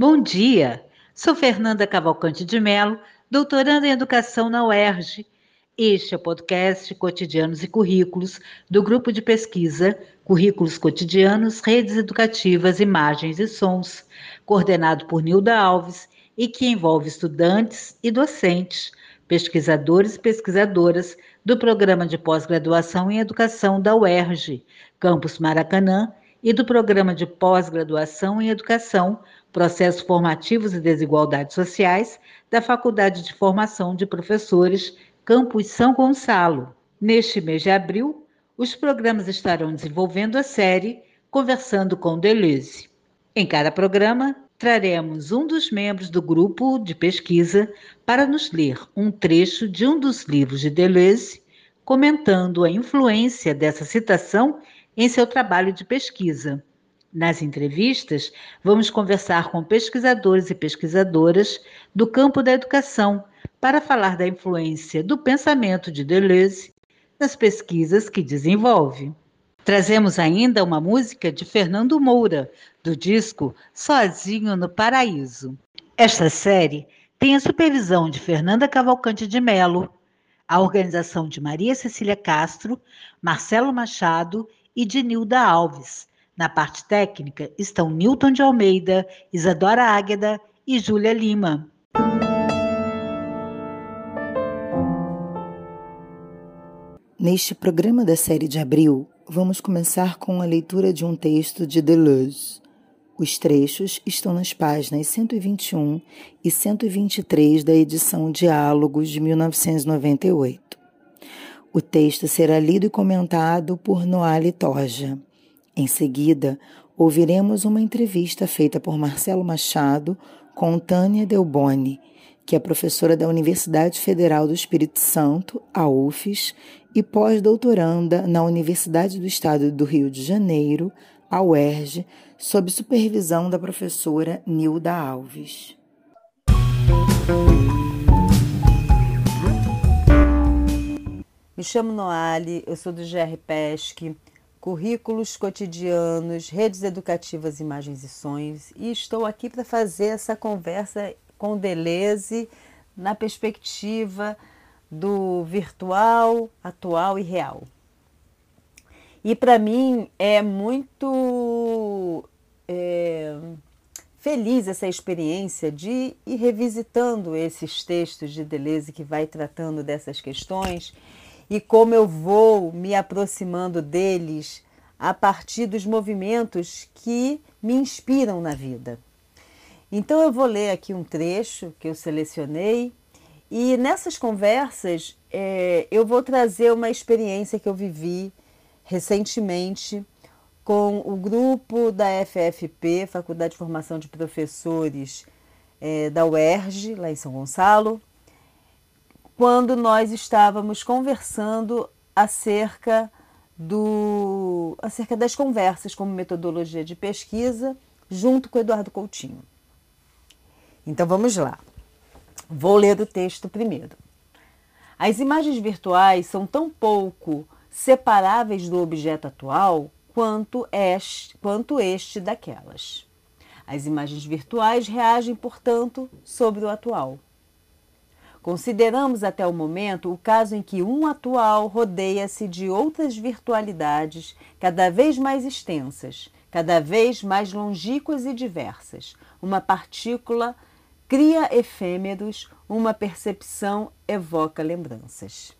Bom dia, sou Fernanda Cavalcante de Mello, doutoranda em Educação na UERJ. Este é o podcast Cotidianos e Currículos do grupo de pesquisa Currículos Cotidianos, Redes Educativas, Imagens e Sons, coordenado por Nilda Alves e que envolve estudantes e docentes, pesquisadores e pesquisadoras do Programa de Pós-Graduação em Educação da UERJ, Campus Maracanã, e do Programa de Pós-Graduação em Educação, Processos Formativos e Desigualdades Sociais, da Faculdade de Formação de Professores, Campus São Gonçalo. Neste mês de abril, os programas estarão desenvolvendo a série Conversando com Deleuze. Em cada programa, traremos um dos membros do grupo de pesquisa para nos ler um trecho de um dos livros de Deleuze, comentando a influência dessa citação em seu trabalho de pesquisa. Nas entrevistas, vamos conversar com pesquisadores e pesquisadoras do campo da educação para falar da influência do pensamento de Deleuze nas pesquisas que desenvolve. Trazemos ainda uma música de Fernando Moura, do disco Sozinho no Paraíso. Esta série tem a supervisão de Fernanda Cavalcante de Melo, a organização de Maria Cecília Castro, Marcelo Machado e de Nilda Alves. Na parte técnica estão Newton de Almeida, Isadora Águeda e Júlia Lima. Neste programa da série de abril, vamos começar com a leitura de um texto de Deleuze. Os trechos estão nas páginas 121 e 123 da edição Diálogos de 1998. O texto será lido e comentado por Noali Torja. Em seguida, ouviremos uma entrevista feita por Marcelo Machado com Tânia Delboni, que é professora da Universidade Federal do Espírito Santo, a UFES, e pós-doutoranda na Universidade do Estado do Rio de Janeiro, a UERJ, sob supervisão da professora Nilda Alves. Me chamo Noali, eu sou do GR Pesque, Currículos Cotidianos, Redes Educativas, Imagens e Sonhos, e estou aqui para fazer essa conversa com Deleuze na perspectiva do virtual, atual e real. E para mim é muito é, feliz essa experiência de ir revisitando esses textos de Deleuze que vai tratando dessas questões e como eu vou me aproximando deles a partir dos movimentos que me inspiram na vida. Então eu vou ler aqui um trecho que eu selecionei e nessas conversas é, eu vou trazer uma experiência que eu vivi recentemente com o grupo da FFP, Faculdade de Formação de Professores é, da UERJ, lá em São Gonçalo, quando nós estávamos conversando acerca do acerca das conversas como metodologia de pesquisa junto com Eduardo Coutinho. Então vamos lá. Vou ler o texto primeiro. As imagens virtuais são tão pouco separáveis do objeto atual quanto este, quanto este daquelas. As imagens virtuais reagem, portanto, sobre o atual. Consideramos até o momento o caso em que um atual rodeia-se de outras virtualidades cada vez mais extensas, cada vez mais longínquas e diversas. Uma partícula cria efêmeros, uma percepção evoca lembranças.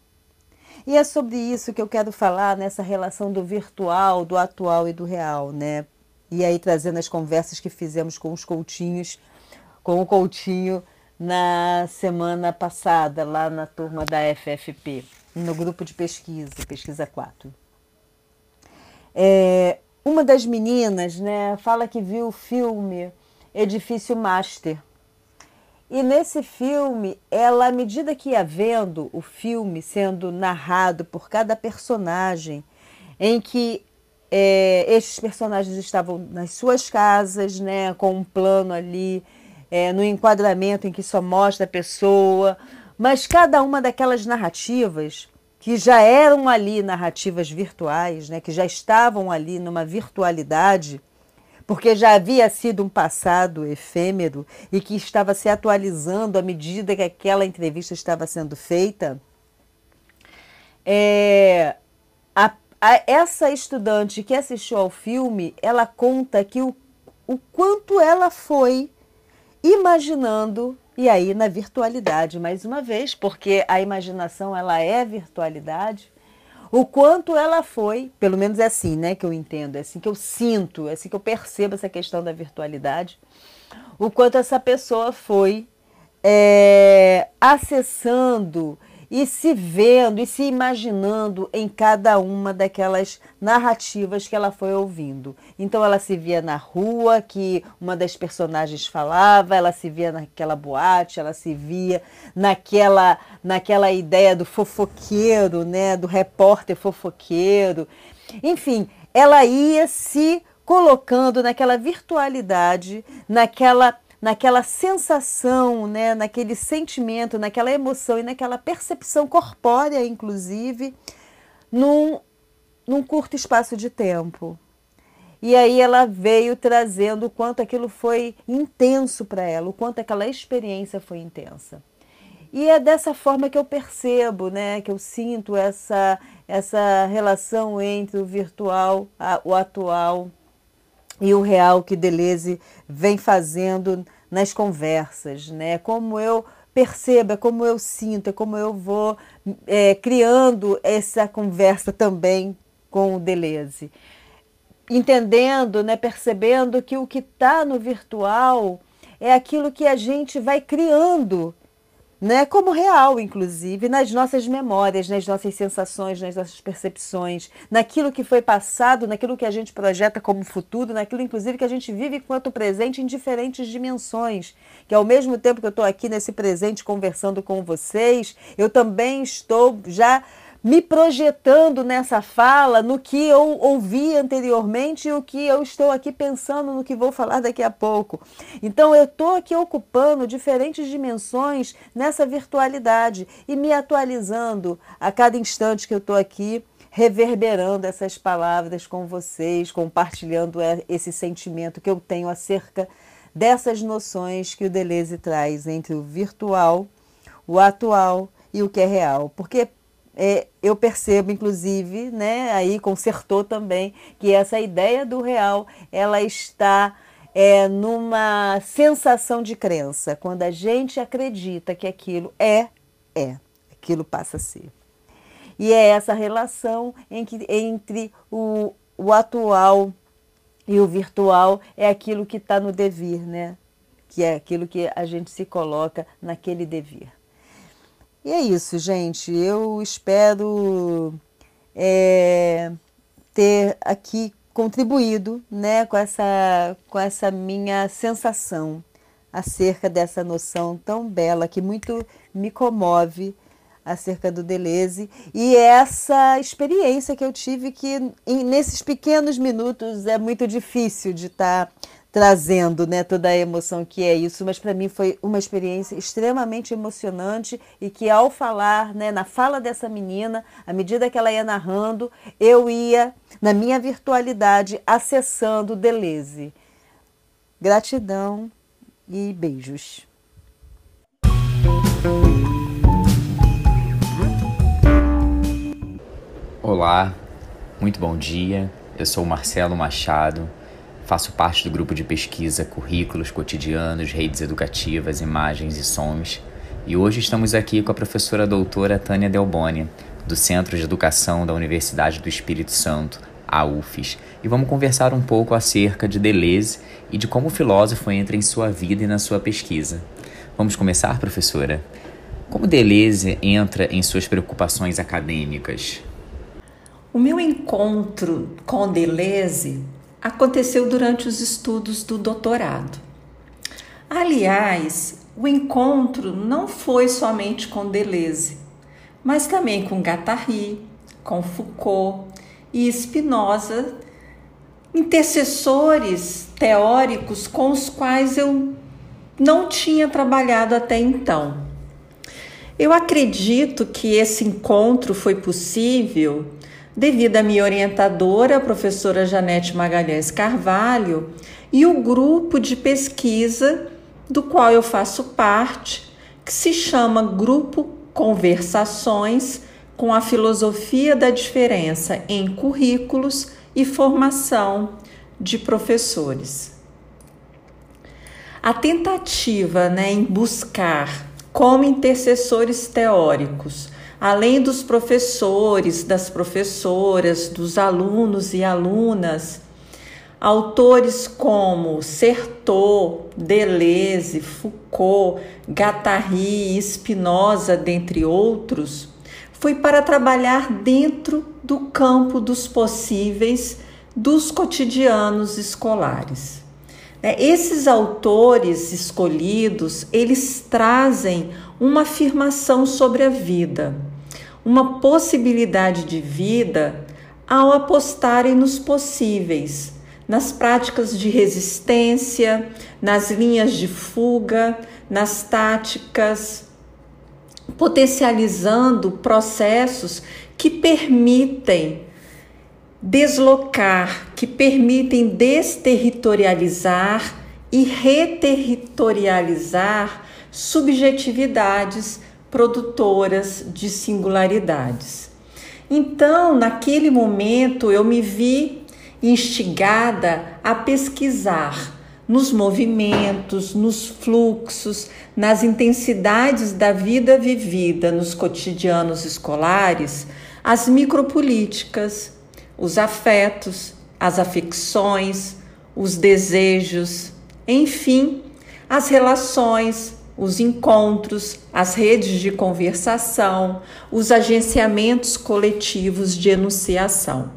E é sobre isso que eu quero falar nessa relação do virtual, do atual e do real, né? E aí trazendo as conversas que fizemos com os coutinhos, com o coutinho na semana passada, lá na turma da FFP, no grupo de pesquisa, pesquisa 4. É, uma das meninas né, fala que viu o filme Edifício Master. E nesse filme, ela, à medida que ia vendo o filme sendo narrado por cada personagem, em que é, estes personagens estavam nas suas casas, né, com um plano ali é, no enquadramento em que só mostra a pessoa, mas cada uma daquelas narrativas que já eram ali narrativas virtuais, né, que já estavam ali numa virtualidade, porque já havia sido um passado efêmero e que estava se atualizando à medida que aquela entrevista estava sendo feita, é, a, a, essa estudante que assistiu ao filme, ela conta que o, o quanto ela foi imaginando e aí na virtualidade mais uma vez, porque a imaginação ela é virtualidade, o quanto ela foi, pelo menos é assim, né, que eu entendo, é assim que eu sinto, é assim que eu percebo essa questão da virtualidade, o quanto essa pessoa foi é, acessando e se vendo e se imaginando em cada uma daquelas narrativas que ela foi ouvindo. Então ela se via na rua, que uma das personagens falava, ela se via naquela boate, ela se via naquela naquela ideia do fofoqueiro, né, do repórter fofoqueiro. Enfim, ela ia se colocando naquela virtualidade, naquela naquela sensação, né, naquele sentimento, naquela emoção e naquela percepção corpórea, inclusive, num, num curto espaço de tempo. E aí ela veio trazendo o quanto aquilo foi intenso para ela, o quanto aquela experiência foi intensa. E é dessa forma que eu percebo, né, que eu sinto essa, essa relação entre o virtual, a, o atual e o real que Deleuze vem fazendo nas conversas, né? Como eu percebo, é como eu sinto, é como eu vou é, criando essa conversa também com o Deleuze. Entendendo, né, percebendo que o que está no virtual é aquilo que a gente vai criando né, como real, inclusive, nas nossas memórias, nas nossas sensações, nas nossas percepções, naquilo que foi passado, naquilo que a gente projeta como futuro, naquilo, inclusive, que a gente vive enquanto presente em diferentes dimensões. Que ao mesmo tempo que eu estou aqui nesse presente conversando com vocês, eu também estou já me projetando nessa fala, no que eu ouvi anteriormente e o que eu estou aqui pensando no que vou falar daqui a pouco. Então eu estou aqui ocupando diferentes dimensões nessa virtualidade e me atualizando a cada instante que eu estou aqui reverberando essas palavras com vocês, compartilhando esse sentimento que eu tenho acerca dessas noções que o Deleuze traz entre o virtual, o atual e o que é real. Porque é, eu percebo, inclusive, né, aí consertou também, que essa ideia do real, ela está é, numa sensação de crença. Quando a gente acredita que aquilo é, é, aquilo passa a ser. E é essa relação em que, entre o, o atual e o virtual é aquilo que está no devir, né? Que é aquilo que a gente se coloca naquele devir. E é isso, gente. Eu espero é, ter aqui contribuído né, com, essa, com essa minha sensação acerca dessa noção tão bela que muito me comove acerca do Deleuze e essa experiência que eu tive que em, nesses pequenos minutos é muito difícil de estar tá trazendo né, toda a emoção que é isso, mas para mim foi uma experiência extremamente emocionante e que ao falar, né, na fala dessa menina, à medida que ela ia narrando, eu ia, na minha virtualidade, acessando Deleuze. Gratidão e beijos. Olá, muito bom dia. Eu sou Marcelo Machado Faço parte do grupo de pesquisa Currículos Cotidianos, Redes Educativas, Imagens e Sons. E hoje estamos aqui com a professora doutora Tânia Delboni, do Centro de Educação da Universidade do Espírito Santo, a UFES, e vamos conversar um pouco acerca de Deleuze e de como o filósofo entra em sua vida e na sua pesquisa. Vamos começar, professora? Como Deleuze entra em suas preocupações acadêmicas? O meu encontro com Deleuze aconteceu durante os estudos do doutorado. Aliás, o encontro não foi somente com Deleuze, mas também com Guattari, com Foucault e Spinoza, intercessores teóricos com os quais eu não tinha trabalhado até então. Eu acredito que esse encontro foi possível devido à minha orientadora, a professora Janete Magalhães Carvalho, e o grupo de pesquisa do qual eu faço parte, que se chama Grupo Conversações com a Filosofia da Diferença em Currículos e Formação de Professores. A tentativa né, em buscar, como intercessores teóricos, além dos professores, das professoras, dos alunos e alunas, autores como Sertot, Deleuze, Foucault, Guattari, Spinoza, dentre outros, foi para trabalhar dentro do campo dos possíveis dos cotidianos escolares. Né, esses autores escolhidos, eles trazem uma afirmação sobre a vida, uma possibilidade de vida ao apostarem nos possíveis, nas práticas de resistência, nas linhas de fuga, nas táticas, potencializando processos que permitem deslocar, que permitem desterritorializar e reterritorializar subjetividades produtoras de singularidades. Então, naquele momento, eu me vi instigada a pesquisar nos movimentos, nos fluxos, nas intensidades da vida vivida nos cotidianos escolares, as micropolíticas, os afetos, as afecções, os desejos, enfim, as relações, os encontros, as redes de conversação, os agenciamentos coletivos de enunciação.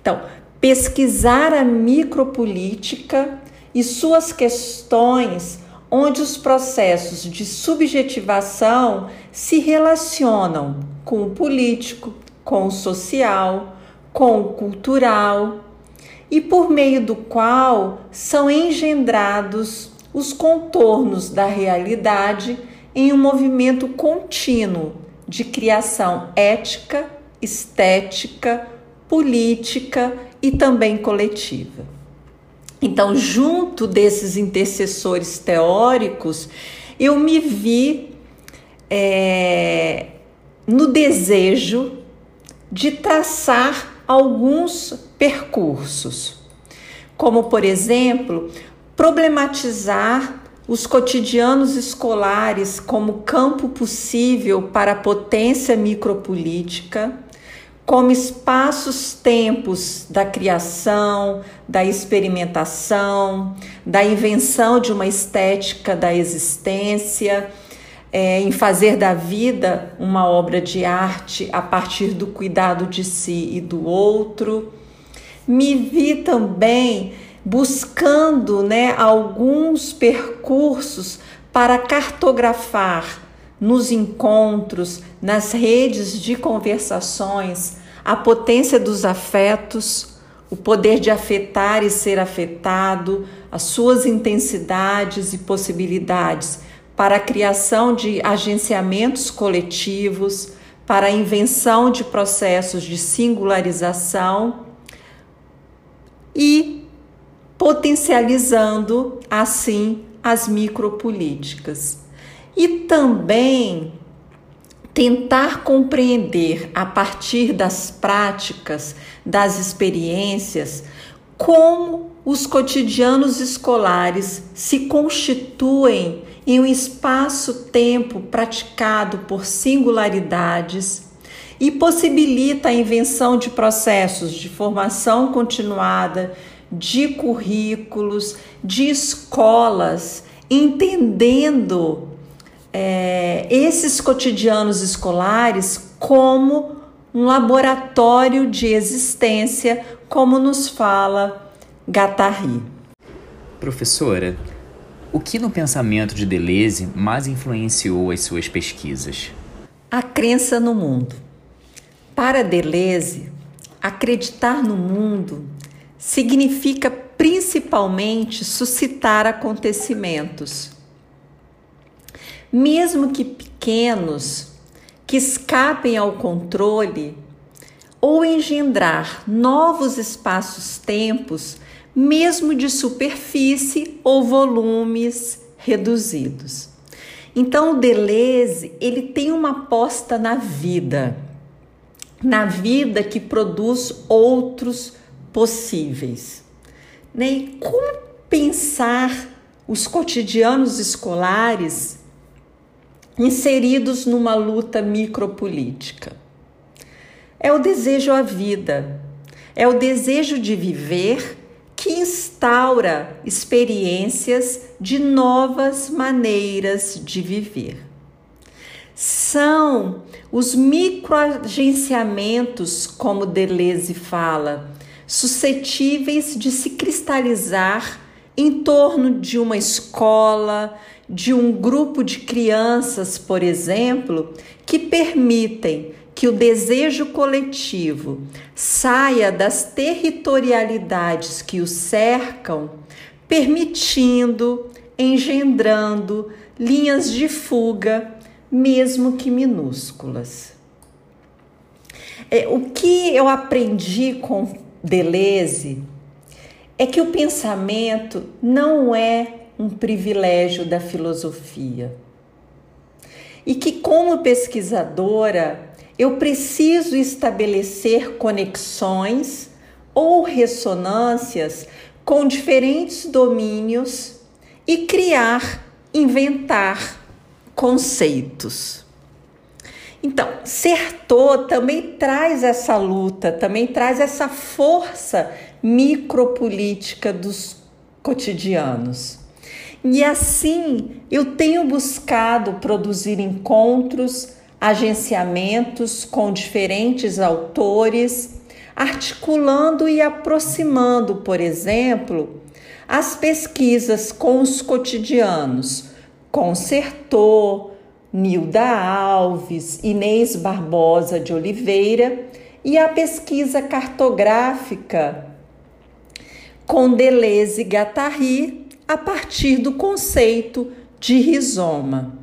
Então, pesquisar a micropolítica e suas questões, onde os processos de subjetivação se relacionam com o político, com o social, com o cultural, e por meio do qual são engendrados os contornos da realidade em um movimento contínuo de criação ética, estética, política e também coletiva. Então, junto desses intercessores teóricos, eu me vi é, no desejo de traçar alguns percursos, como, por exemplo, problematizar os cotidianos escolares como campo possível para a potência micropolítica como espaços-tempos da criação, da experimentação, da invenção de uma estética da existência, é, em fazer da vida uma obra de arte a partir do cuidado de si e do outro. Me vi também buscando né, alguns percursos para cartografar nos encontros, nas redes de conversações, a potência dos afetos, o poder de afetar e ser afetado, as suas intensidades e possibilidades para a criação de agenciamentos coletivos, para a invenção de processos de singularização e potencializando assim as micropolíticas. E também tentar compreender a partir das práticas, das experiências, como os cotidianos escolares se constituem em um espaço-tempo praticado por singularidades e possibilita a invenção de processos de formação continuada, de currículos, de escolas, entendendo é, esses cotidianos escolares como um laboratório de existência, como nos fala Guattari. Professora, o que no pensamento de Deleuze mais influenciou as suas pesquisas? A crença no mundo. Para Deleuze, acreditar no mundo significa principalmente suscitar acontecimentos mesmo que pequenos, que escapem ao controle ou engendrar novos espaços-tempos, mesmo de superfície ou volumes reduzidos. Então, o Deleuze, ele tem uma aposta na vida, na vida que produz outros possíveis. Né? Como pensar os cotidianos escolares inseridos numa luta micropolítica. É o desejo à vida, é o desejo de viver que instaura experiências de novas maneiras de viver. São os microagenciamentos, como Deleuze fala, suscetíveis de se cristalizar em torno de uma escola, de um grupo de crianças, por exemplo, que permitem que o desejo coletivo saia das territorialidades que o cercam, permitindo, engendrando linhas de fuga, mesmo que minúsculas. É, o que eu aprendi com Deleuze é que o pensamento não é um privilégio da filosofia. E que, como pesquisadora, eu preciso estabelecer conexões ou ressonâncias com diferentes domínios e criar, inventar conceitos. Então, Sertô também traz essa luta, também traz essa força micropolítica dos cotidianos. E assim eu tenho buscado produzir encontros, agenciamentos com diferentes autores, articulando e aproximando, por exemplo, as pesquisas com os cotidianos, Concertor, Nilda Alves, Inês Barbosa de Oliveira e a pesquisa cartográfica com Deleuze Gattari a partir do conceito de rizoma.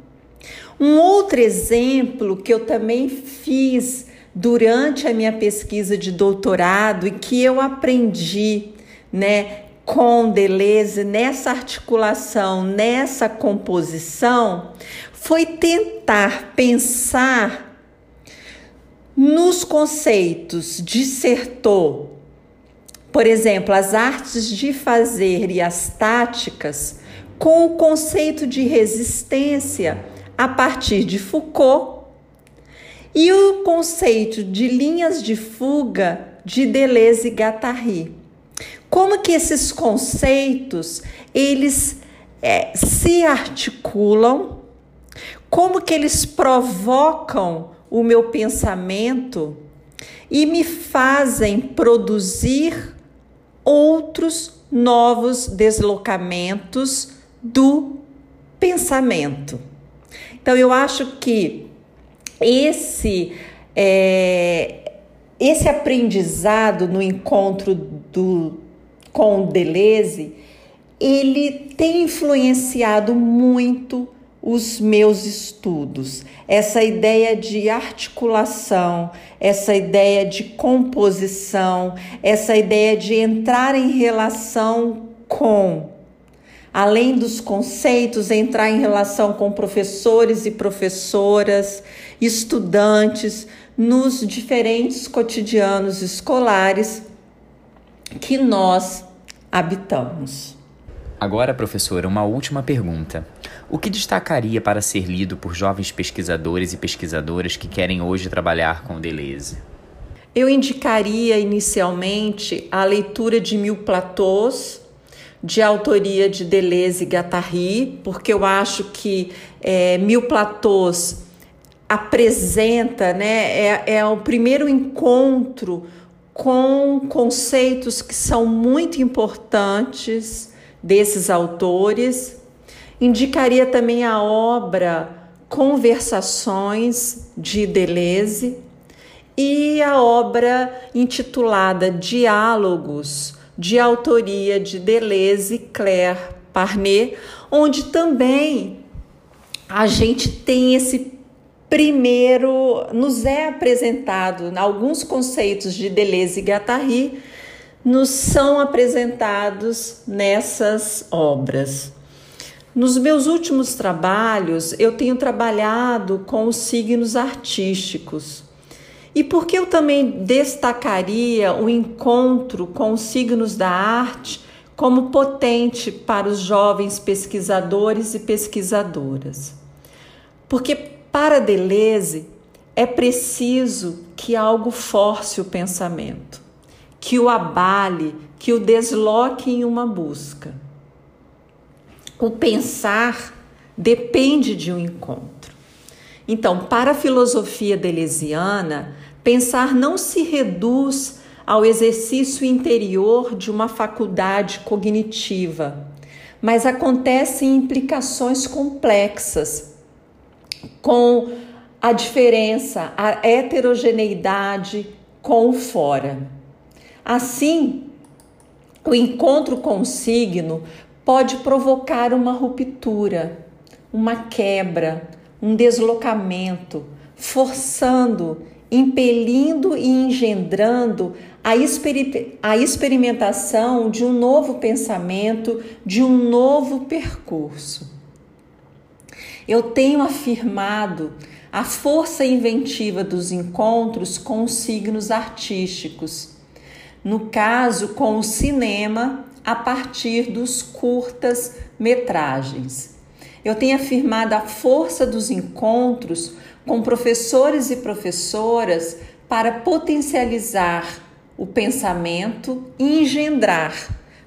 Um outro exemplo que eu também fiz durante a minha pesquisa de doutorado e que eu aprendi, né, com Deleuze nessa articulação, nessa composição, foi tentar pensar nos conceitos de por exemplo, as artes de fazer e as táticas com o conceito de resistência a partir de Foucault e o conceito de linhas de fuga de Deleuze e Guattari. Como que esses conceitos eles é, se articulam, como que eles provocam o meu pensamento e me fazem produzir outros novos deslocamentos do pensamento. Então, eu acho que esse, é, esse aprendizado no encontro do, com Deleuze, ele tem influenciado muito os meus estudos. Essa ideia de articulação, essa ideia de composição, essa ideia de entrar em relação com, além dos conceitos, entrar em relação com professores e professoras, estudantes, nos diferentes cotidianos escolares que nós habitamos. Agora, professora, uma última pergunta. O que destacaria para ser lido por jovens pesquisadores e pesquisadoras que querem hoje trabalhar com Deleuze? Eu indicaria inicialmente a leitura de Mil Platôs, de autoria de Deleuze e Guattari, porque eu acho que é, Mil Platôs apresenta, né, é, é o primeiro encontro com conceitos que são muito importantes desses autores. Indicaria também a obra Conversações de Deleuze e a obra intitulada Diálogos, de autoria de Deleuze e Claire Parnet, onde também a gente tem esse primeiro nos é apresentado alguns conceitos de Deleuze e Guattari nos são apresentados nessas obras. Nos meus últimos trabalhos, eu tenho trabalhado com os signos artísticos. E porque eu também destacaria o encontro com os signos da arte como potente para os jovens pesquisadores e pesquisadoras. Porque para Deleuze é preciso que algo force o pensamento, que o abale, que o desloque em uma busca. O pensar depende de um encontro. Então, para a filosofia deleuziana, pensar não se reduz ao exercício interior de uma faculdade cognitiva, mas acontece em implicações complexas, com a diferença, a heterogeneidade com o fora. Assim, o encontro com o signo pode provocar uma ruptura, uma quebra, um deslocamento, forçando, impelindo e engendrando a, exper a experimentação de um novo pensamento, de um novo percurso. Eu tenho afirmado a força inventiva dos encontros com os signos artísticos, no caso, com o cinema, a partir dos curtas metragens. Eu tenho afirmado a força dos encontros com professores e professoras para potencializar o pensamento e engendrar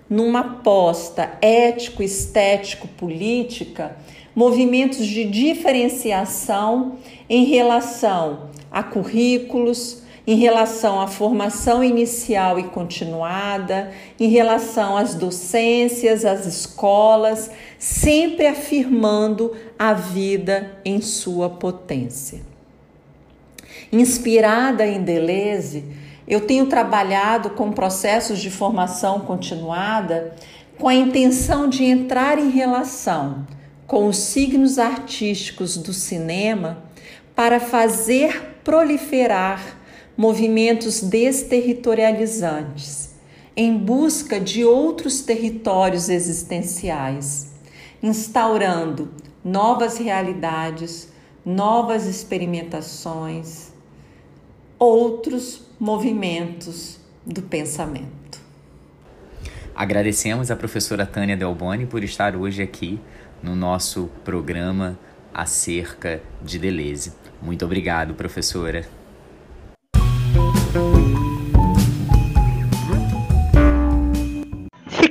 numa aposta ético-estético-política movimentos de diferenciação em relação a currículos, em relação à formação inicial e continuada, em relação às docências, às escolas, sempre afirmando a vida em sua potência. Inspirada em Deleuze, eu tenho trabalhado com processos de formação continuada com a intenção de entrar em relação com os signos artísticos do cinema para fazer proliferar movimentos desterritorializantes em busca de outros territórios existenciais, instaurando novas realidades, novas experimentações, outros movimentos do pensamento. Agradecemos a professora Tânia Delboni por estar hoje aqui no nosso programa acerca de Deleuze. Muito obrigado, professora.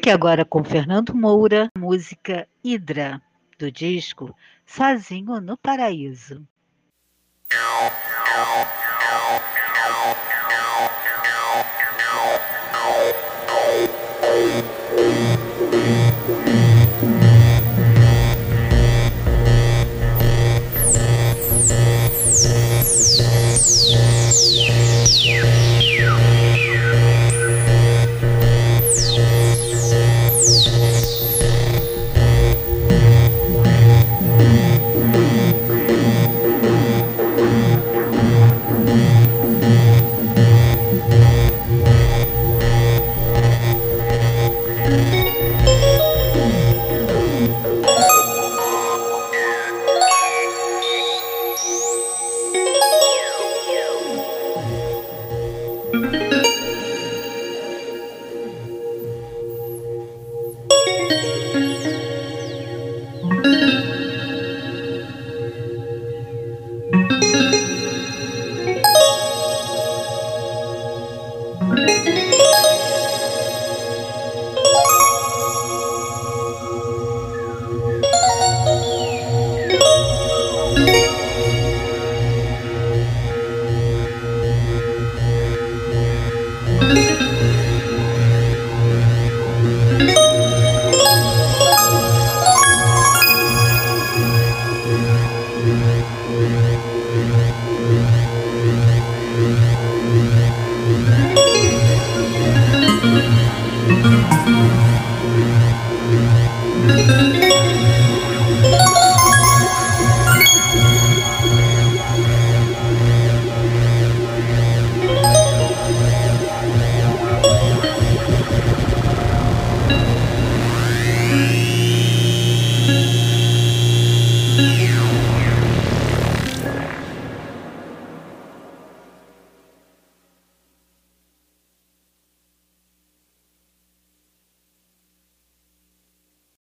Fique agora com Fernando Moura, música Hidra, do disco Sozinho no Paraíso.